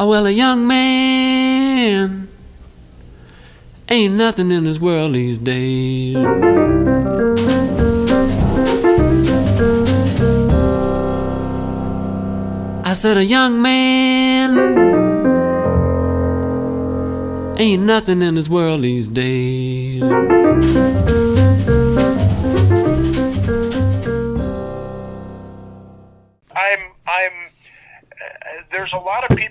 Oh, well, a young man ain't nothing in this world these days. I said, a young man ain't nothing in this world these days.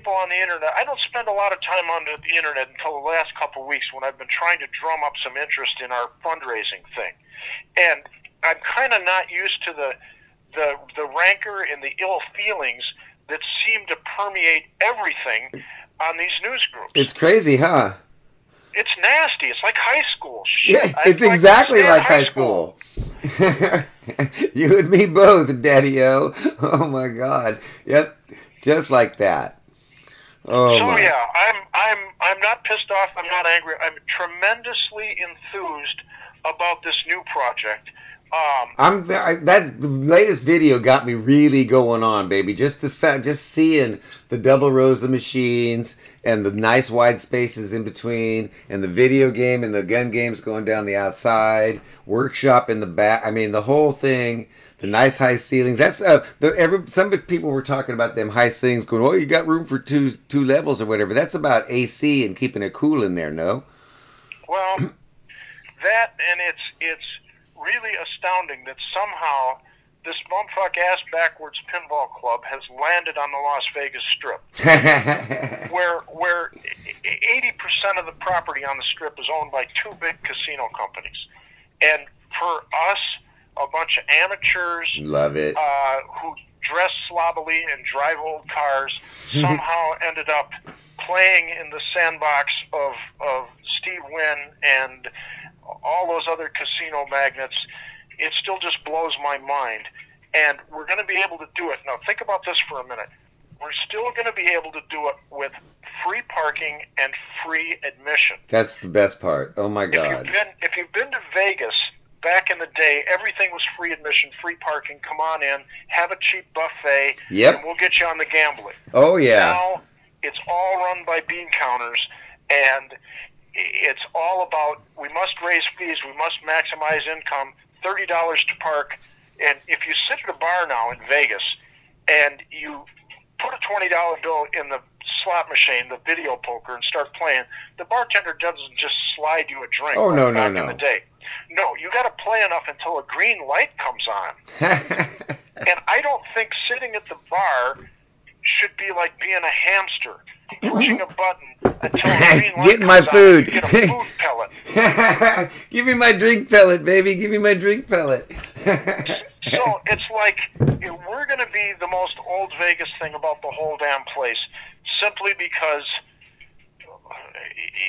People on the internet. I don't spend a lot of time on the internet until the last couple of weeks when I've been trying to drum up some interest in our fundraising thing, and I'm kind of not used to the the the rancor and the ill feelings that seem to permeate everything on these news groups. It's crazy, huh? It's nasty. It's like high school. Shit. Yeah, it's like to exactly in like high school. you and me both, Daddy O. Oh my God. Yep, just like that. Oh so my. yeah, I'm I'm I'm not pissed off. I'm not angry. I'm tremendously enthused about this new project. Um, I'm I, that the latest video got me really going on, baby. Just the fact, just seeing the double rows of machines and the nice wide spaces in between, and the video game and the gun games going down the outside, workshop in the back. I mean, the whole thing. The nice high ceilings. That's uh, the every some people were talking about them high ceilings, going, "Oh, you got room for two two levels or whatever." That's about AC and keeping it cool in there. No. well, that and it's it's really astounding that somehow this bumfuck ass backwards pinball club has landed on the Las Vegas Strip, where where eighty percent of the property on the strip is owned by two big casino companies, and for us, a bunch of amateurs Love it. uh, who dress sloppily and drive old cars somehow ended up playing in the sandbox of, of Steve Wynn and all those other casino magnates. It still just blows my mind. And we're going to be able to do it. Now, think about this for a minute. We're still going to be able to do it with free parking and free admission. That's the best part. Oh my If you've God. been if you've been to Vegas back in the day, everything was free admission, free parking. Come on in, have a cheap buffet, Yep. and we'll get you on the gambling. Oh yeah. Now it's all run by bean counters, and it's all about we must raise fees, we must maximize income. Thirty dollars to park, and if you sit at a bar now in Vegas and you put a twenty dollar bill in the slot machine, the video poker, and start playing, the bartender doesn't just slide you a drink. Oh, like no, no, back no. In the day, no, you got to play enough until a green light comes on. And I don't think sitting at the bar should be like being a hamster, pushing a button until a green light Getting my food. get a food pellet. Give me my drink pellet, baby. Give me my drink pellet. So it's like you know, we're going to be the most old Vegas thing about the whole damn place, simply because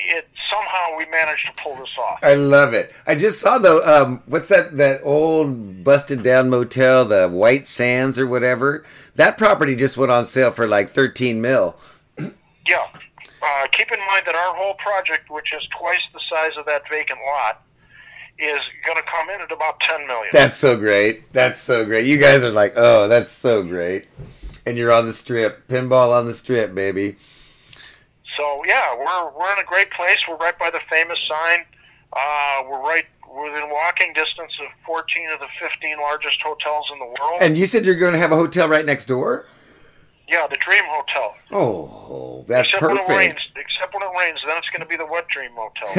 it somehow we managed to pull this off. I love it. I just saw the Um, what's that? That old busted down motel, the White Sands or whatever. That property just went on sale for like thirteen mil. Yeah. Uh, keep in mind that our whole project, which is twice the size of that vacant lot, is going to come in at about ten million. That's so great. That's so great. You guys are like, oh, that's so great. And you're on the strip, pinball on the strip, baby. So yeah, we're we're in a great place. We're right by the famous sign. Uh, we're right within walking distance of 14 of the 15 largest hotels in the world. And you said you're going to have a hotel right next door. Yeah, the Dream Hotel. Oh, that's except when it rains. perfect. Except when it rains, then it's going to be the Wet Dream Motel.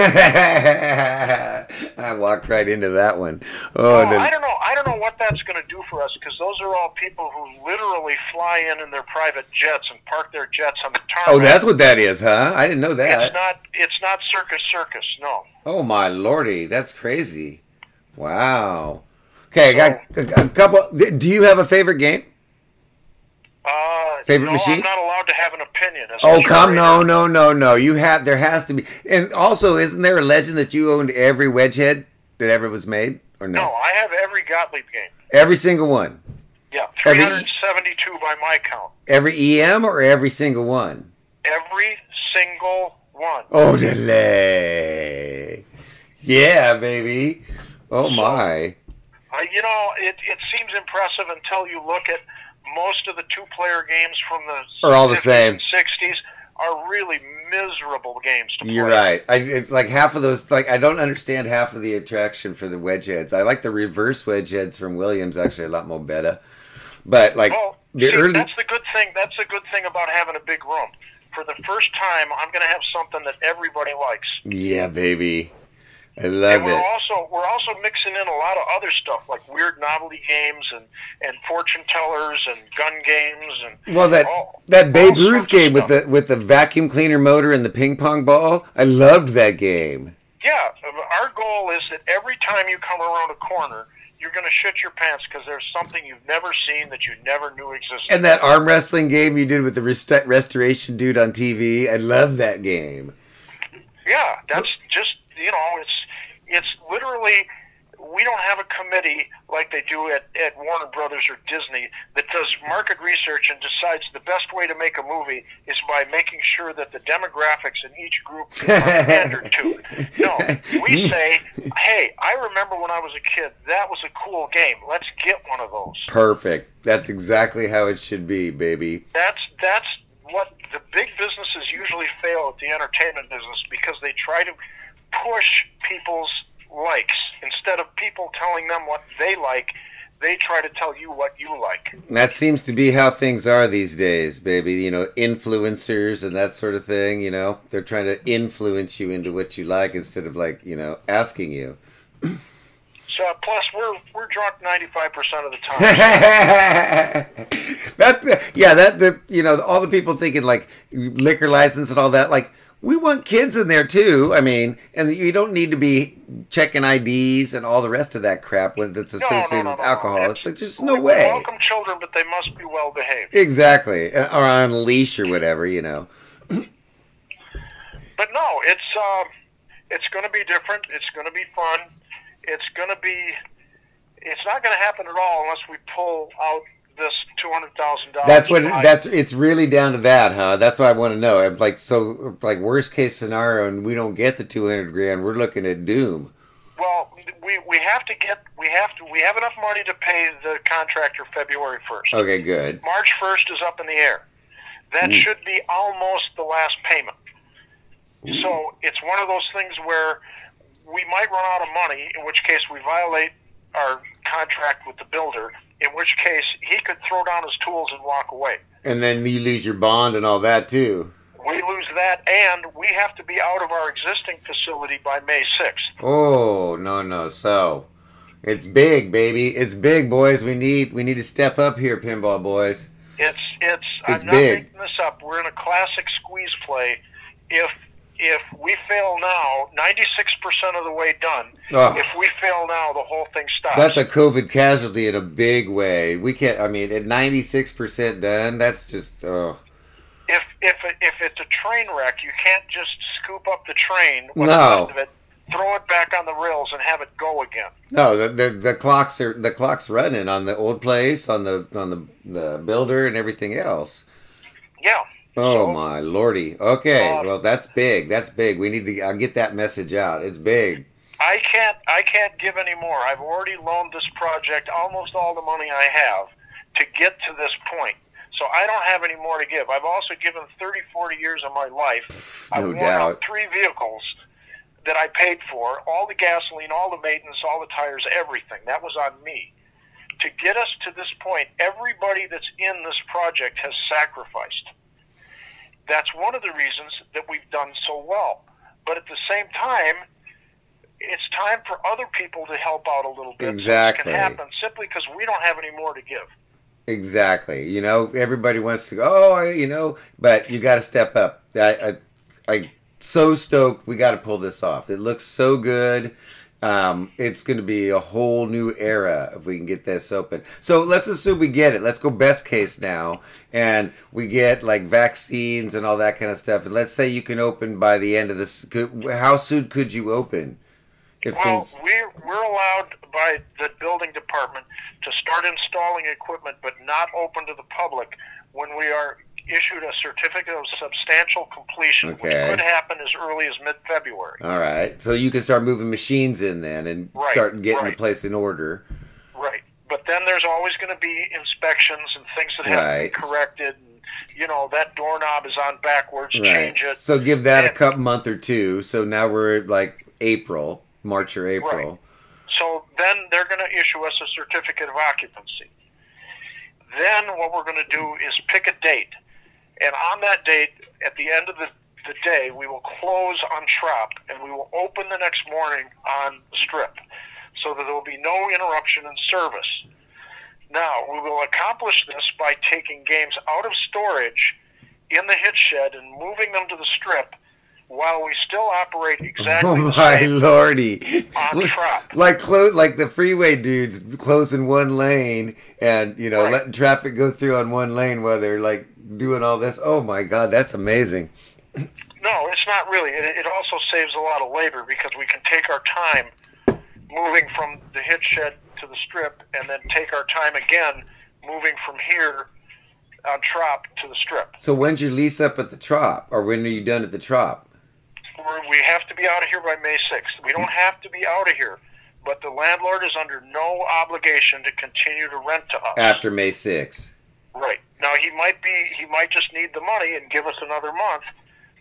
I walked right into that one. Oh, then- I don't know. I don't know what that's going to do for us because those are all people who literally fly in in their private jets and park their jets on the tarmac. oh, that's what that is, huh? I didn't know that. It's not. It's not circus circus. No. Oh my lordy, that's crazy. Wow. Okay, I got a, a couple. Do you have a favorite game? Favorite no, machine? I'm not allowed to have an opinion. Oh come, no, no, no, no. You have. There has to be. And also, isn't there a legend that you owned every wedge head that ever was made, or no? No, I have every Gottlieb game. Every single one. Yeah, Every- 372 by my count. Every EM or every single one. Every single one. Oh, delay. Yeah, baby. Oh my. Uh, you know, it, it seems impressive until you look at most of the two-player games from the Are all the 50s same. 60s are really miserable games to play. You're right. I like half of those. Like I don't understand half of the attraction for the wedge heads. I like the reverse wedge heads from Williams actually a lot more better. But like Well, the see, early, that's the good thing. That's the good thing about having a big room. For the first time, I'm going to have something that everybody likes. yeah, baby, I And love we're it. also we're also mixing in a lot of other stuff like weird novelty games and and fortune tellers and gun games and Well, that all- that Babe Ruth game with the with the vacuum cleaner motor and the ping pong ball, I loved that game. Yeah, um, our goal is that every time you come around a corner, you're going to shit your pants because there's something you've never seen that you never knew existed. And that arm wrestling game you did with the rest- restoration dude on TV, I love that game. Yeah, that's just you know, it's it's literally we don't have a committee like they do at, at Warner Brothers or Disney that does market research and decides the best way to make a movie is by making sure that the demographics in each group are pandered to. No, we say, hey, I remember when I was a kid, that was a cool game. Let's get one of those. Perfect. That's exactly how it should be, baby. That's that's what the big businesses usually fail at the entertainment business because they try to push people's likes instead of people telling them what they like. They try to tell you what you like. That seems to be how things are these days, baby. You know, influencers and that sort of thing, you know, they're trying to influence you into what you like instead of like, you know, asking you. So plus we're we're drunk ninety five percent of the time. that yeah, that the you know all the people thinking like liquor license and all that like we want kids in there too. I mean, and you don't need to be checking IDs and all the rest of that crap when it's No, no, associated no, with alcohol. no. It's like just no we way. welcome children, but they must be well behaved. Exactly, Uh, or on a leash or whatever, you know. But no, it's um, it's going to be different. It's going to be fun. It's going to be. It's not going to happen at all unless we pull out this two hundred thousand dollars. That's what. That's it's really down to that, huh? That's what I want to know. I'm like, so like worst case scenario, and we don't get the two hundred grand. We're looking at doom. Well, we we have to get we have to we have enough money to pay the contractor February first. Okay, good. March first is up in the air. That mm. should be almost the last payment. Mm. So it's one of those things where we might run out of money, in which case we violate our contract with the builder. In which case he could throw down his tools and walk away. And then you lose your bond and all that too. We lose that, and we have to be out of our existing facility by May sixth. Oh no no. So it's big, baby. It's big, boys. We need we need to step up here, pinball boys. It's it's. It's I'm not big. making this up. We're in a classic squeeze play. If if we fail now, 96% of the way done. Ugh. If we fail now, the whole thing stops. That's a COVID casualty in a big way. We can't. I mean, at ninety six percent done, that's just. Oh if if if it's a train wreck, you can't just scoop up the train, No. of it, throw it back on the rails, and have it go again. no, the, the the clocks are the clocks running on the old place, on the on the the builder, and everything else. Yeah. Oh my lordy. Okay, Um, well that's big. That's big. We need to. I'll get that message out. It's big. I can't I can't give any more. I've already loaned this project almost all the money I have to get to this point. So I don't have any more to give. I've also given 30, 40 years of my life. I've No worn doubt. three vehicles that I paid for, all the gasoline, all the maintenance, all the tires, everything. That was on me. To get us to this point, everybody that's in this project has sacrificed. That's one of the reasons that we've done so well. But at the same time, it's time for other people to help out a little bit. So Exactly. this can happen simply because we don't have any more to give. Exactly. You know, everybody wants to go. Oh, you know, but you got to step up. I, I, I, so stoked. We got to pull this off. It looks so good. Um, it's going to be a whole new era if we can get this open. So let's assume we get it. Let's go best case now, and we get like vaccines and all that kind of stuff. And let's say you can open by the end of this. Could, how soon could you open? If Well, things. we're, we're allowed by the building department to start installing equipment, but not open to the public when we are issued a certificate of substantial completion, Okay. which could happen as early as mid-February. All right. So you can start moving machines in then and Right, start getting the place in order. Right. But then there's always going to be inspections and things that have Right. to be corrected. And you know that doorknob is on backwards. Right. Change it. So give that a couple month or two. So now we're like April, March or April. So then they're going to issue us a certificate of occupancy. Then what we're going to do is pick a date. And on that date, at the end of the, the day, we will close on Trop and we will open the next morning on Strip so that there will be no interruption in service. Now, we will accomplish this by taking games out of storage in the hit shed and moving them to the Strip while we still operate exactly Oh my lordy! on Trop. Like close, like the freeway dudes closing one lane and you know Right. letting traffic go through on one lane while they're like doing all this. Oh my god, that's amazing. No, it's not really. It, it also saves a lot of labor because we can take our time moving from the hit shed to the strip and then take our time again moving from here on Trop to the strip. So when's your lease up at the Trop, or when are you done at the Trop? We're, we have to be out of here by May 6th. We don't have to be out of here, but the landlord is under no obligation to continue to rent to us. After May 6th. Right. Now he might be he might just need the money and give us another month,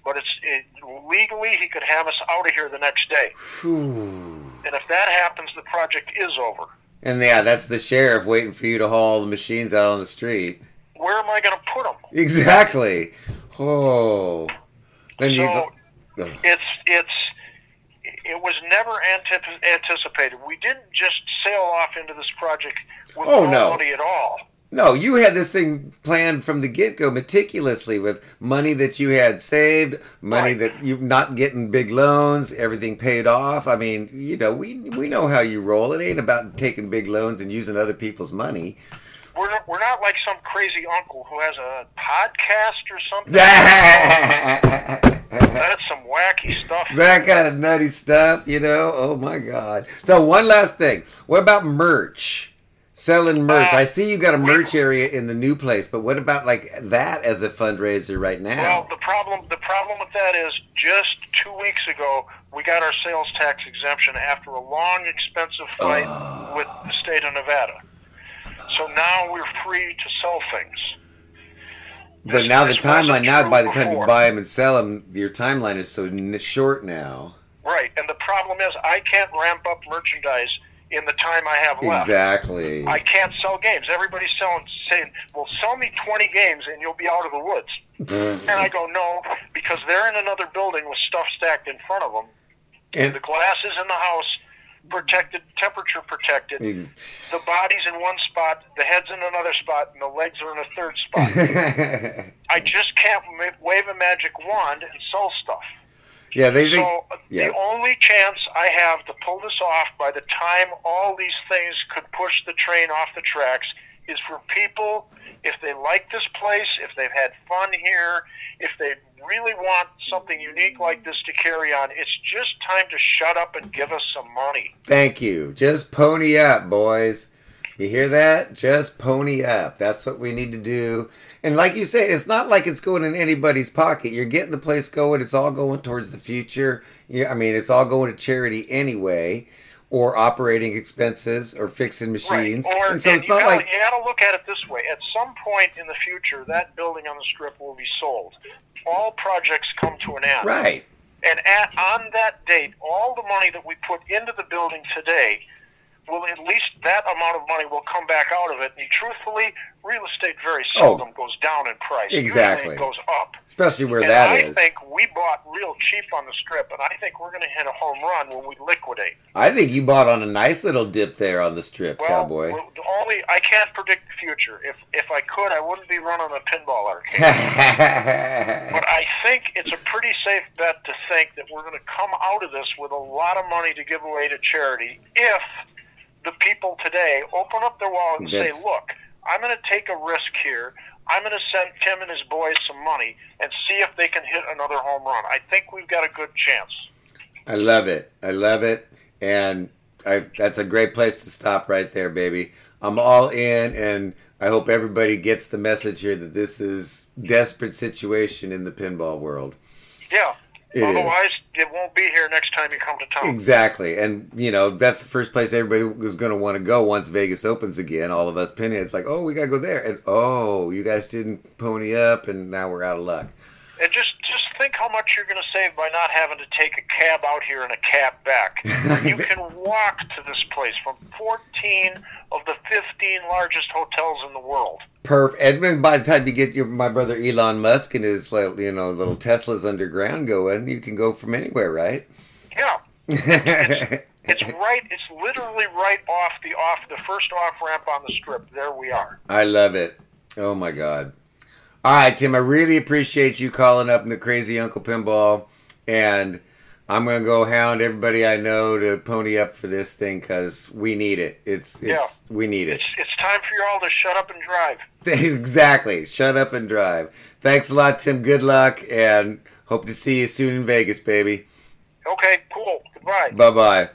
but it's it, legally he could have us out of here the next day. Whew. And if that happens, the project is over. And yeah, that's the sheriff waiting for you to haul the machines out on the street. Where am I going to put them? Exactly. Oh. Then you. So Ugh. it's it's it was never anticipated. We didn't just sail off into this project with Oh, no. money at all. No, you had this thing planned from the get go meticulously with money that you had saved, money Right. that you're not getting big loans, everything paid off. I mean, you know, we we know how you roll. It ain't about taking big loans and using other people's money. We're not, we're not like some crazy uncle who has a podcast or something. That's some wacky stuff. That kind of nutty stuff, you know. Oh my god. So one last thing. What about merch? Selling merch. Uh, I see you got a merch area in the new place, but what about like that as a fundraiser right now? Well, the problem the problem with that is just two weeks ago we got our sales tax exemption after a long, expensive fight Oh. with the state of Nevada. So now we're free to sell things. But This- now the timeline, now by the time you buy them and sell them, your timeline is so short now. Right, and the problem is I can't ramp up merchandise in the time I have left. Exactly. I can't sell games. Everybody's selling, saying, "Well, sell me 20 games and you'll be out of the woods." and I go, "No," because they're in another building with stuff stacked in front of them. And- the glass is in the house, protected, temperature protected. Ex- The body's in one spot, the head's in another spot, and the legs are in a third spot. I just can't wave a magic wand and sell stuff. Yeah, they. So yeah. the only chance I have to pull this off by the time all these things could push the train off the tracks is for people, if they like this place, if they've had fun here, if they really want something unique like this to carry on, it's just time to shut up and give us some money. Thank you. Just pony up, boys. You hear that? Just pony up. That's what we need to do. And like you say, it's not like it's going in anybody's pocket. You're getting the place going. It's all going towards the future. Yeah, I mean, it's all going to charity anyway, or operating expenses, or fixing machines. Right. Or and so and it's you, not gotta, like you gotta look at it this way. At some point in the future, that building on the strip will be sold. All projects come to an end. right. And at, on that date, all the money that we put into the building today will at least that amount of money will come back out of it. And truthfully, real estate very oh. seldom goes down in price. Oh. Exactly. It goes up. Especially where and that I is. think we bought real cheap on the strip, and I think we're going to hit a home run when we liquidate. I think you bought on a nice little dip there on the strip, Well, cowboy. well, only I can't predict the future. If if I could, I wouldn't be running a pinball arcade. But I think it's a pretty safe bet to think that we're going to come out of this with a lot of money to give away to charity if the people today open up their wallet and That's- say, look, I'm going to take a risk here. I'm going to send Tim and his boys some money and see if they can hit another home run. I think we've got a good chance. I love it. I love it. And I, that's a great place to stop right there, baby. I'm all in, and I hope everybody gets the message here that this is desperate situation in the pinball world. Yeah. It is. Otherwise, it won't be here next time you come to town. Exactly, and you know that's the first place everybody is going to want to go once Vegas opens again. All of us pinheads, like, oh, we got to go there, and oh, you guys didn't pony up, and now we're out of luck. And just just think how much you're going to save by not having to take a cab out here and a cab back. you can walk to this place from 14 of the 15 largest hotels in the world. Perf. Edmund, by the time you get your my brother Elon Musk and his you know little Teslas underground going, you can go from anywhere, right? Yeah. It's right. It's literally right off the off the first off ramp on the strip. There we are. I love it. Oh my god. All right, Tim. I really appreciate you calling up in the crazy Uncle Pinball, and I'm gonna go hound everybody I know to pony up for this thing because we need it. It's it's Yeah. we need it. It's it's time for you all to shut up and drive. exactly. Shut up and drive. Thanks a lot, Tim. Good luck, and hope to see you soon in Vegas, baby. Okay. Cool. Goodbye. Bye bye.